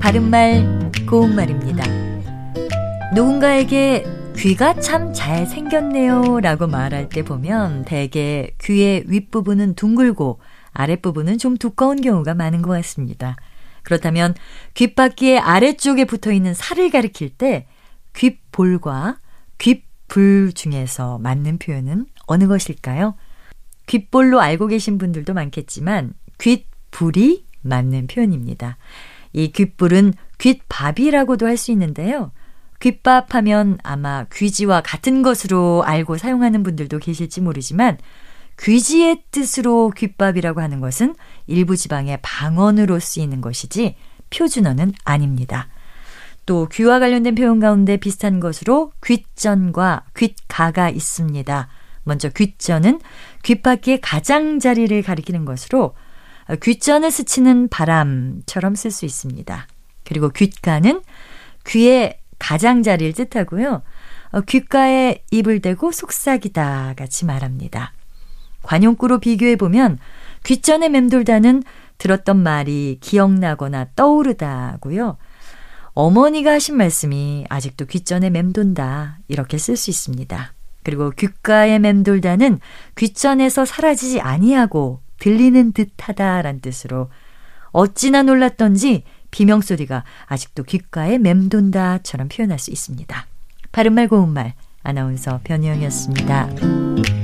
바른말 고운말입니다. 누군가에게 귀가 참 잘 생겼네요 라고 말할 때 보면 대개 귀의 윗부분은 둥글고 아랫부분은 좀 두꺼운 경우가 많은 것 같습니다. 그렇다면 귓바퀴의 아래쪽에 붙어 있는 살을 가리킬 때 귓볼과 귓불 중에서 맞는 표현은 어느 것일까요? 귓볼로 알고 계신 분들도 많겠지만 귓불이 맞는 표현입니다. 이 귓불은 귓밥이라고도 할 수 있는데요. 귓밥 하면 아마 귀지와 같은 것으로 알고 사용하는 분들도 계실지 모르지만 귀지의 뜻으로 귓밥이라고 하는 것은 일부 지방의 방언으로 쓰이는 것이지 표준어는 아닙니다. 또 귀와 관련된 표현 가운데 비슷한 것으로 귓전과 귓가가 있습니다. 먼저 귓전은 귓바퀴의 가장자리를 가리키는 것으로 귓전을 스치는 바람처럼 쓸 수 있습니다. 그리고 귓가는 귀의 가장자리를 뜻하고요. 어, 귓가에 입을 대고 속삭이다 같이 말합니다. 관용구로 비교해 보면 귓전에 맴돌다는 들었던 말이 기억나거나 떠오르다고요. 어머니가 하신 말씀이 아직도 귓전에 맴돈다 이렇게 쓸 수 있습니다. 그리고 귓가에 맴돌다는 귓전에서 사라지지 아니하고 들리는 듯하다란 뜻으로 어찌나 놀랐던지 비명소리가 아직도 귓가에 맴돈다처럼 표현할 수 있습니다. 바른말 고운말 아나운서 변희영이었습니다.